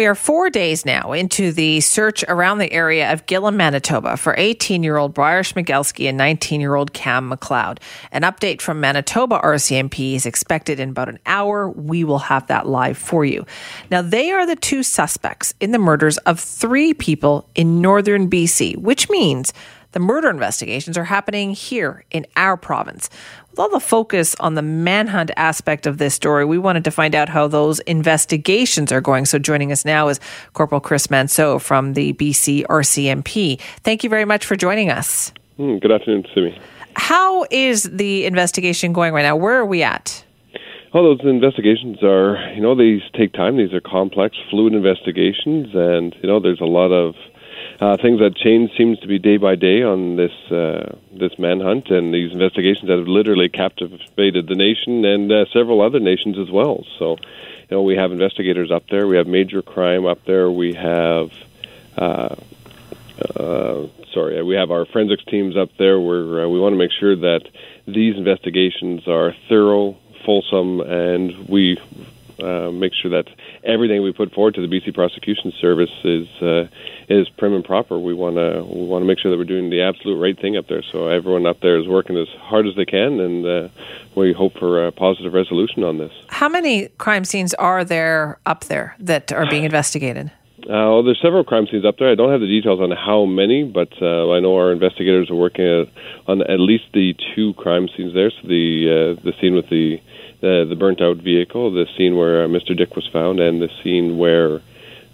We are four days now into the search around the area of Gillam, Manitoba for 18 year old Bryer Schmegelsky and 19 year old Kam McLeod. An update from Manitoba RCMP is expected in about an hour. We will have that live for you. Now, they are the two suspects in the murders of three people in northern BC, which means the murder investigations are happening here in our province. With all the focus on the manhunt aspect of this story, we wanted to find out how those investigations are going. So joining us now is Corporal Chris Manseau from the BC RCMP. Thank you very much for joining us. Mm, good afternoon, Simi. How is the investigation going right now? Where are we at? Well, those investigations are, you know, these take time. These are complex, fluid investigations, and you know, there's a lot of uh, things that change seems to be day by day on this uh, this manhunt and these investigations that have literally captivated the nation and uh, several other nations as well. So, you know, we have investigators up there. We have major crime up there. We have. Uh, uh, sorry, we have our forensics teams up there where uh, we want to make sure that these investigations are thorough, fulsome, and we uh, make sure that everything we put forward to the BC Prosecution Service is uh, is prim and proper. We want to we want to make sure that we're doing the absolute right thing up there. So everyone up there is working as hard as they can, and uh, we hope for a positive resolution on this. How many crime scenes are there up there that are being investigated? Uh, well, there's several crime scenes up there. I don't have the details on how many, but uh, I know our investigators are working at, on at least the two crime scenes there. So the uh, the scene with the the, the burnt out vehicle, the scene where uh, Mr. Dyck was found, and the scene where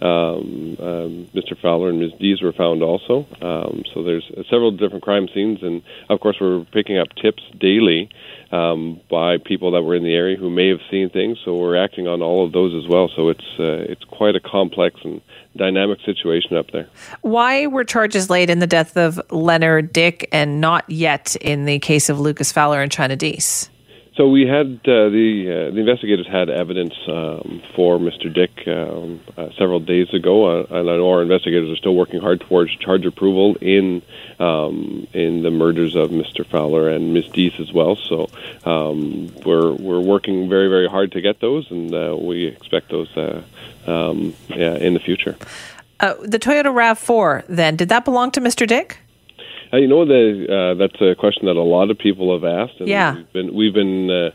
um, um, Mr. Fowler and Ms. Deese were found also. Um, so there's uh, several different crime scenes, and of course we're picking up tips daily um, by people that were in the area who may have seen things. So we're acting on all of those as well. So it's uh, it's quite a complex and dynamic situation up there. Why were charges laid in the death of Leonard Dyck and not yet in the case of Lucas Fowler and Chynna Deese? So we had uh, the uh, the investigators had evidence um, for Mr. Dyck um, uh, several days ago, uh, and I know our investigators are still working hard towards charge approval in um, in the murders of Mr. Fowler and Ms. Deese as well. So um, we're we're working very very hard to get those, and uh, we expect those uh, um, yeah, in the future. the Toyota Rav Four, then, did that belong to Mr. Dyck? Uh, you know, the, uh, that's a question that a lot of people have asked. And yeah. We've been, we've been uh,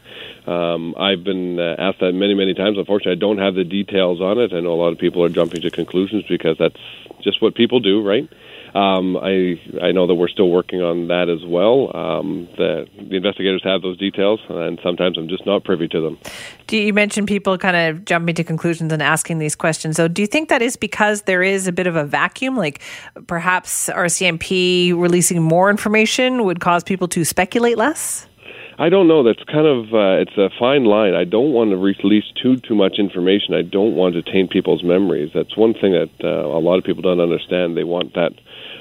um, I've been uh, asked that many, many times. Unfortunately, I don't have the details on it. I know a lot of people are jumping to conclusions because that's just what people do, right? Um, I I know that we're still working on that as well. Um, the the investigators have those details, and sometimes I'm just not privy to them. Do you mention people kind of jumping to conclusions and asking these questions? So, do you think that is because there is a bit of a vacuum? Like perhaps RCMP releasing more information would cause people to speculate less. I don't know. That's kind of uh, it's a fine line. I don't want to release too too much information. I don't want to taint people's memories. That's one thing that uh, a lot of people don't understand. They want that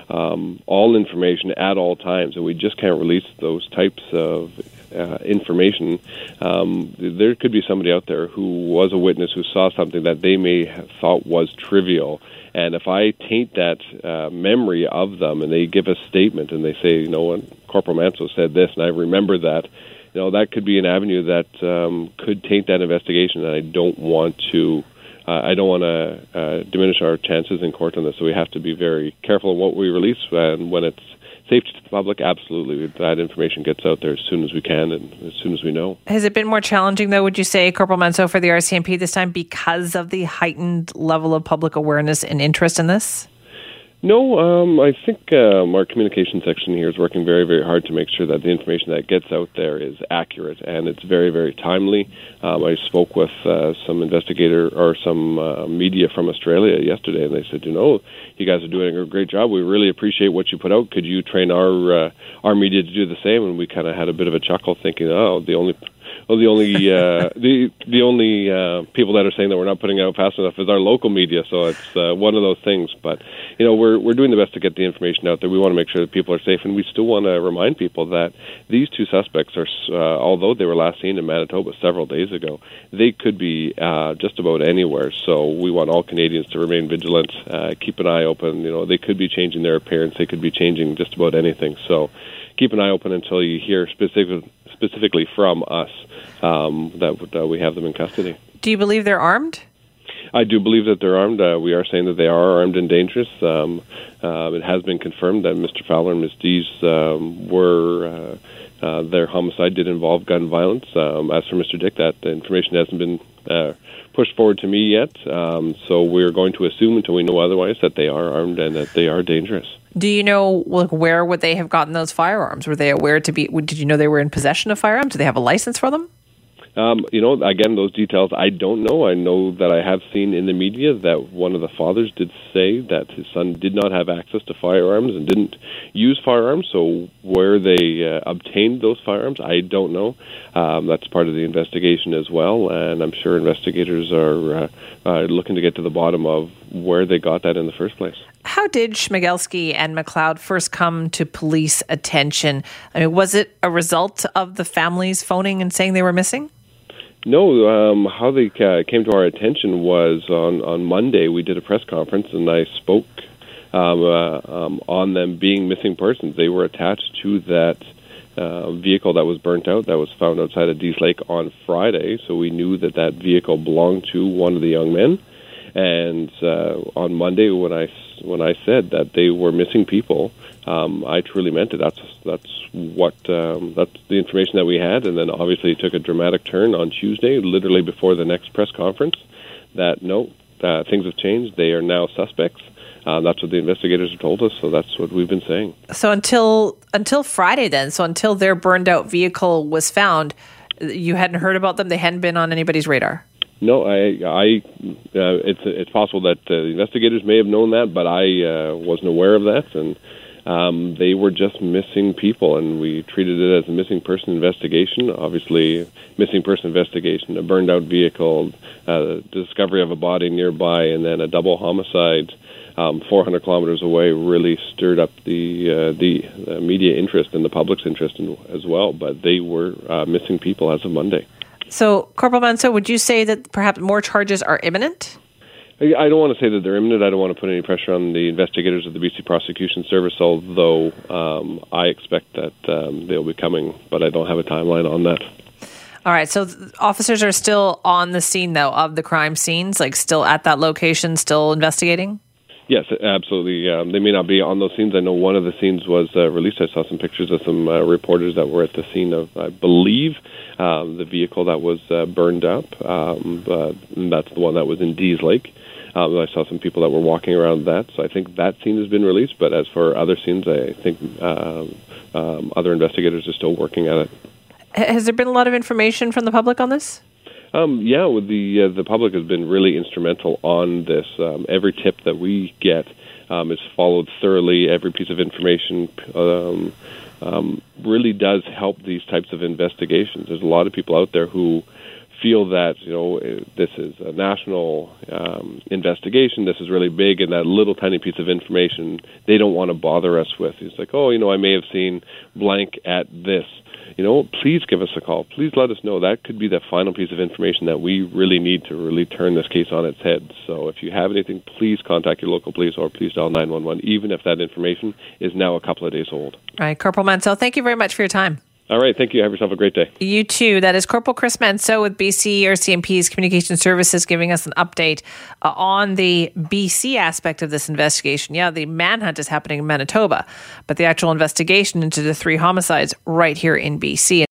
um, all information at all times, and we just can't release those types of uh, information. Um, there could be somebody out there who was a witness who saw something that they may have thought was trivial. And if I taint that uh, memory of them and they give a statement and they say, you know, what, Corporal Manseau said this, and I remember that, you know, that could be an avenue that um, could taint that investigation, and I don't want to uh, I don't want to uh, diminish our chances in court on this, so we have to be very careful in what we release and when it's safe to the public. Absolutely, that information gets out there as soon as we can and as soon as we know. Has it been more challenging, though? Would you say, Corporal Manseau, for the RCMP this time because of the heightened level of public awareness and interest in this? No, um, I think um, our communication section here is working very, very hard to make sure that the information that gets out there is accurate and it's very, very timely. Um, I spoke with uh, some investigator or some uh, media from Australia yesterday, and they said, you know, you guys are doing a great job. We really appreciate what you put out. Could you train our uh, our media to do the same? And we kind of had a bit of a chuckle, thinking, oh, the only well, the only uh, the the only uh, people that are saying that we're not putting out fast enough is our local media. So it's uh, one of those things. But you know, we're we're doing the best to get the information out there. We want to make sure that people are safe, and we still want to remind people that these two suspects are, uh, although they were last seen in Manitoba several days ago, they could be uh, just about anywhere. So we want all Canadians to remain vigilant, uh, keep an eye open. You know, they could be changing their appearance. They could be changing just about anything. So keep an eye open until you hear specific, specifically from us um, that uh, we have them in custody. Do you believe they're armed? I do believe that they're armed. Uh, we are saying that they are armed and dangerous. Um, uh, it has been confirmed that Mr. Fowler and Ms. Deese um, were. Uh, uh, their homicide did involve gun violence. Um, as for Mr. Dyck, that information hasn't been uh, pushed forward to me yet. Um, so we're going to assume until we know otherwise that they are armed and that they are dangerous. Do you know like where would they have gotten those firearms? Were they aware to be? Did you know they were in possession of firearms? Do they have a license for them? Um, you know, again, those details I don't know. I know that I have seen in the media that one of the fathers did say that his son did not have access to firearms and didn't use firearms. So where they uh, obtained those firearms, I don't know. Um, that's part of the investigation as well, and I'm sure investigators are uh, uh, looking to get to the bottom of where they got that in the first place. How did Schmegelsky and McLeod first come to police attention? I mean, was it a result of the families phoning and saying they were missing? No, um, how they uh, came to our attention was on on Monday. We did a press conference, and I spoke um, uh, um, on them being missing persons. They were attached to that uh, vehicle that was burnt out, that was found outside of Dease Lake on Friday. So we knew that that vehicle belonged to one of the young men. And uh, on Monday, when I when I said that they were missing people, um, I truly meant it. That's that's what um, that's the information that we had, and then obviously it took a dramatic turn on Tuesday, literally before the next press conference. That no, uh, things have changed. They are now suspects. Uh, that's what the investigators have told us, so that's what we've been saying. So until until Friday, then, so until their burned out vehicle was found, you hadn't heard about them. They hadn't been on anybody's radar. No, I, I, uh, it's it's possible that uh, the investigators may have known that, but I uh, wasn't aware of that, and um, they were just missing people, and we treated it as a missing person investigation. Obviously, missing person investigation, a burned out vehicle, uh, discovery of a body nearby, and then a double homicide. Um, 400 kilometers away really stirred up the uh, the uh, media interest and the public's interest in, as well. But they were uh, missing people as of Monday. So, Corporal Manseau, would you say that perhaps more charges are imminent? I don't want to say that they're imminent. I don't want to put any pressure on the investigators of the BC Prosecution Service, although um, I expect that um, they'll be coming, but I don't have a timeline on that. All right. So officers are still on the scene, though, of the crime scenes, like still at that location, still investigating? Yes, absolutely. Um, they may not be on those scenes. I know one of the scenes was uh, released. I saw some pictures of some uh, reporters that were at the scene of, I believe, um, the vehicle that was uh, burned up. Um, that's the one that was in Dease Lake. Um, I saw some people that were walking around that, so I think that scene has been released. But as for other scenes, I think um, um, other investigators are still working at it. Has there been a lot of information from the public on this? Um, yeah, with the uh, the public has been really instrumental on this. Um, every tip that we get um, is followed thoroughly. Every piece of information um, um, really does help these types of investigations. There's a lot of people out there who feel that you know this is a national um, investigation. This is really big, and that little tiny piece of information they don't want to bother us with. It's like, oh, you know, I may have seen blank at this. You know, please give us a call. Please let us know. That could be the final piece of information that we really need to really turn this case on its head. So, if you have anything, please contact your local police or please dial 911, even if that information is now a couple of days old. All right, Corporal Manseau, thank you very much for your time. All right. Thank you. Have yourself a great day. You too. That is Corporal Chris Manseau with BC RCMP's Communication Services giving us an update uh, on the BC aspect of this investigation. Yeah, the manhunt is happening in Manitoba, but the actual investigation into the three homicides right here in BC.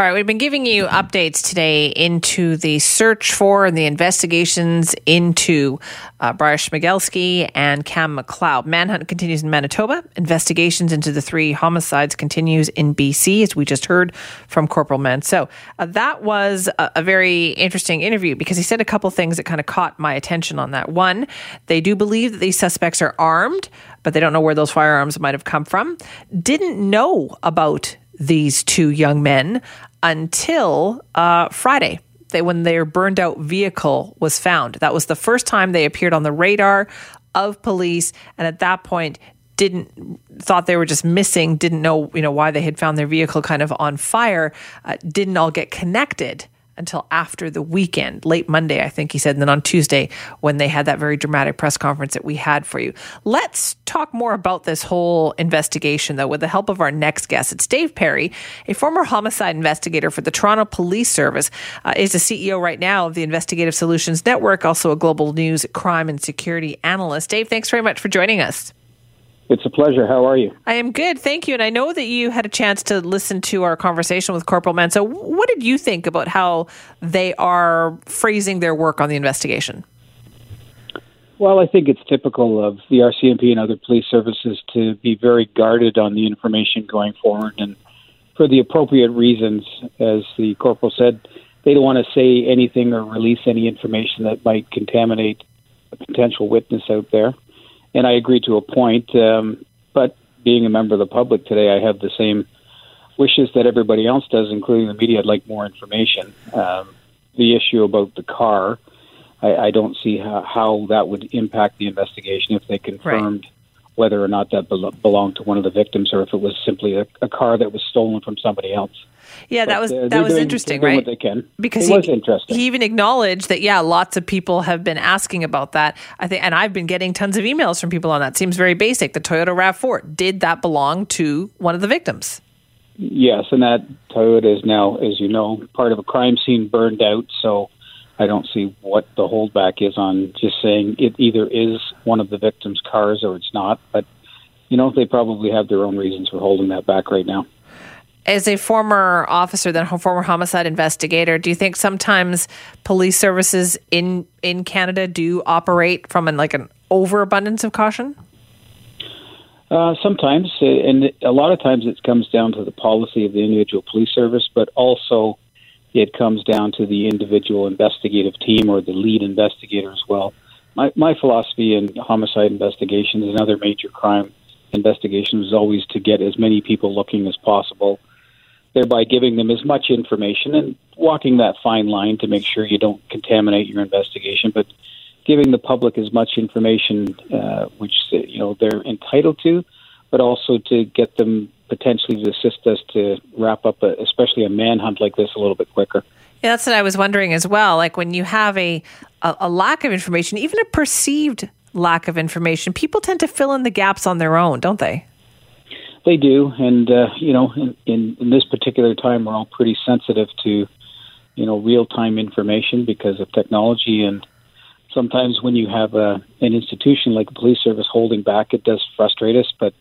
All right, we've been giving you updates today into the search for and the investigations into uh, Bryer Schmegelsky and Kam McLeod. Manhunt continues in Manitoba. Investigations into the three homicides continues in BC, as we just heard from Corporal Manseau. Uh, that was a, a very interesting interview because he said a couple things that kind of caught my attention on that. One, they do believe that these suspects are armed, but they don't know where those firearms might have come from. Didn't know about these two young men until uh, Friday. They, when their burned out vehicle was found. That was the first time they appeared on the radar of police. And at that point, didn't thought they were just missing, didn't know you know why they had found their vehicle kind of on fire, uh, didn't all get connected until after the weekend, late Monday, I think he said, and then on Tuesday when they had that very dramatic press conference that we had for you. Let's talk more about this whole investigation, though, with the help of our next guest. It's Dave Perry, a former homicide investigator for the Toronto Police Service, uh, is the CEO right now of the Investigative Solutions Network, also a global news crime and security analyst. Dave, thanks very much for joining us. It's a pleasure. How are you? I am good. Thank you. And I know that you had a chance to listen to our conversation with Corporal Manseau. What did you think about how they are phrasing their work on the investigation? Well, I think it's typical of the RCMP and other police services to be very guarded on the information going forward. And for the appropriate reasons, as the corporal said, they don't want to say anything or release any information that might contaminate a potential witness out there and I agree to a point. Um, but being a member of the public today, I have the same wishes that everybody else does, including the media. I'd like more information. Um, the issue about the car, I, I don't see how, how, that would impact the investigation if they confirmed right. Whether or not that be- belonged to one of the victims or if it was simply a, a car that was stolen from somebody else. Yeah, but, that was that was doing, interesting, right? they can because it he, was interesting. He even acknowledged that yeah, lots of people have been asking about that. I think, and I've been getting tons of emails from people on that. Seems very basic. The Toyota Rav Four did that belong to one of the victims? Yes, and that Toyota is now, as you know, part of a crime scene burned out. So I don't see what the holdback is on just saying it either is one of the victim's cars or it's not. But you know, they probably have their own reasons for holding that back right now as a former officer, then a former homicide investigator, do you think sometimes police services in in Canada do operate from an like an overabundance of caution? Uh, sometimes, and a lot of times it comes down to the policy of the individual police service, but also it comes down to the individual investigative team or the lead investigator as well. My, my philosophy in homicide investigations and other major crime investigations is always to get as many people looking as possible thereby giving them as much information and walking that fine line to make sure you don't contaminate your investigation, but giving the public as much information uh, which you know they're entitled to, but also to get them potentially to assist us to wrap up, a, especially a manhunt like this, a little bit quicker. Yeah, that's what I was wondering as well. Like when you have a, a, a lack of information, even a perceived lack of information, people tend to fill in the gaps on their own, don't they? They do, and uh, you know, in, in, in this particular time, we're all pretty sensitive to, you know, real time information because of technology. And sometimes when you have a, an institution like a police service holding back, it does frustrate us. But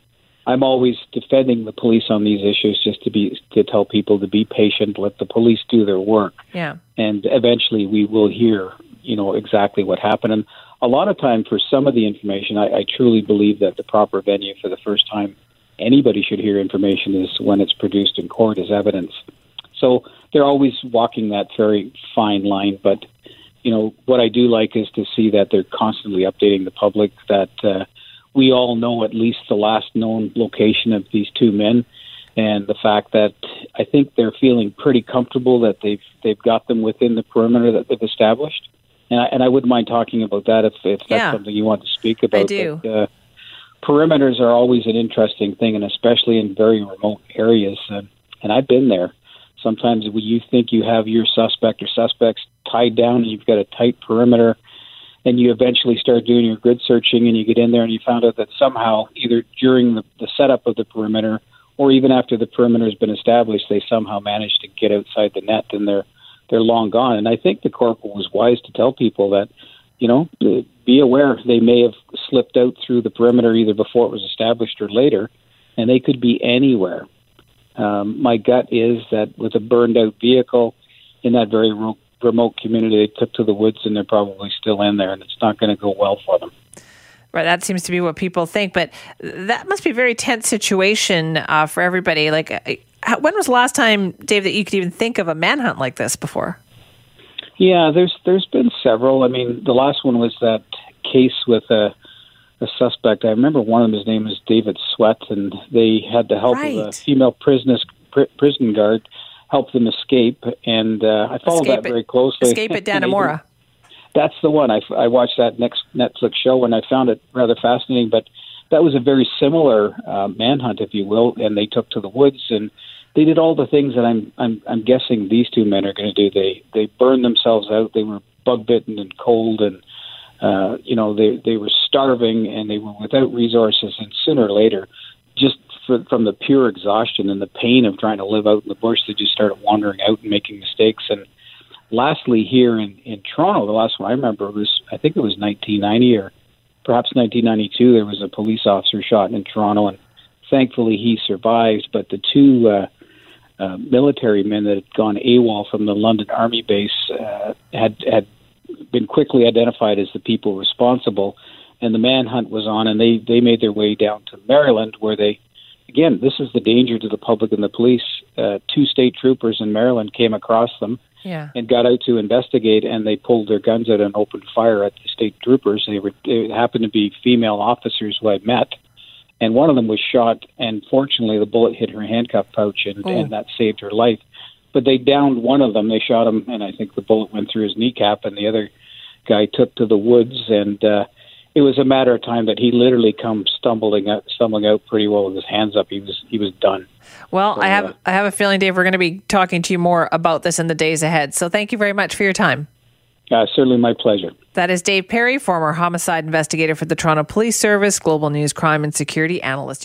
I'm always defending the police on these issues, just to be to tell people to be patient, let the police do their work. Yeah. And eventually, we will hear, you know, exactly what happened. And a lot of time for some of the information, I, I truly believe that the proper venue for the first time anybody should hear information is when it's produced in court as evidence. So they're always walking that very fine line. But you know what I do like is to see that they're constantly updating the public that uh, we all know at least the last known location of these two men, and the fact that I think they're feeling pretty comfortable that they've they've got them within the perimeter that they've established. And I, and I wouldn't mind talking about that if, if that's yeah, something you want to speak about. I do. But, uh, perimeters are always an interesting thing, and especially in very remote areas. And, and I've been there. Sometimes when you think you have your suspect or suspects tied down, and you've got a tight perimeter, and you eventually start doing your grid searching, and you get in there, and you found out that somehow, either during the, the setup of the perimeter or even after the perimeter has been established, they somehow managed to get outside the net, and they're they're long gone. And I think the corporal was wise to tell people that you know, be aware they may have slipped out through the perimeter either before it was established or later, and they could be anywhere. Um, my gut is that with a burned out vehicle in that very remote community, they took to the woods and they're probably still in there, and it's not going to go well for them. Right, that seems to be what people think, but that must be a very tense situation uh, for everybody. Like, uh, when was the last time, Dave, that you could even think of a manhunt like this before? Yeah, there's there's been several. I mean, the last one was that case with a a suspect. I remember one of them. His name is David Sweat, and they had the help right. of a female prison prison guard help them escape. And uh, I followed Escape that it- very closely. Escape at Dannemora. That's the one. I, I watched that next Netflix show and I found it rather fascinating. But that was a very similar uh, manhunt, if you will. And they took to the woods and they did all the things that I'm I'm, I'm guessing these two men are going to do. They they burned themselves out. They were bug bitten and cold and uh, you know they they were starving and they were without resources. And sooner or later, just from the pure exhaustion and the pain of trying to live out in the bush, they just started wandering out and making mistakes. And lastly, here in in Toronto, the last one I remember was I think it was 1990 or perhaps 1992. There was a police officer shot in Toronto, and thankfully he survived. But the two uh, uh, military men that had gone AWOL from the London Army base uh, had had been quickly identified as the people responsible, and the manhunt was on, and they they made their way down to Maryland, where they again this is the danger to the public and the police. Uh, two state troopers in Maryland came across them Yeah. and got out to investigate, and they pulled their guns out and opened fire at the state troopers. They were they happened to be female officers who I met, and one of them was shot, and fortunately, the bullet hit her handcuff pouch, and, Oh. and that saved her life. But they downed one of them. They shot him, and I think the bullet went through his kneecap, and the other guy took to the woods, and uh, it was a matter of time that he literally come stumbling out, stumbling out pretty well with his hands up. He was he was done. Well, I have uh, I have a feeling, Dave, we're going to be talking to you more about this in the days ahead. So thank you very much for your time. Uh, certainly my pleasure. That is Dave Perry, former homicide investigator for the Toronto Police Service, Global News Crime and Security Analyst.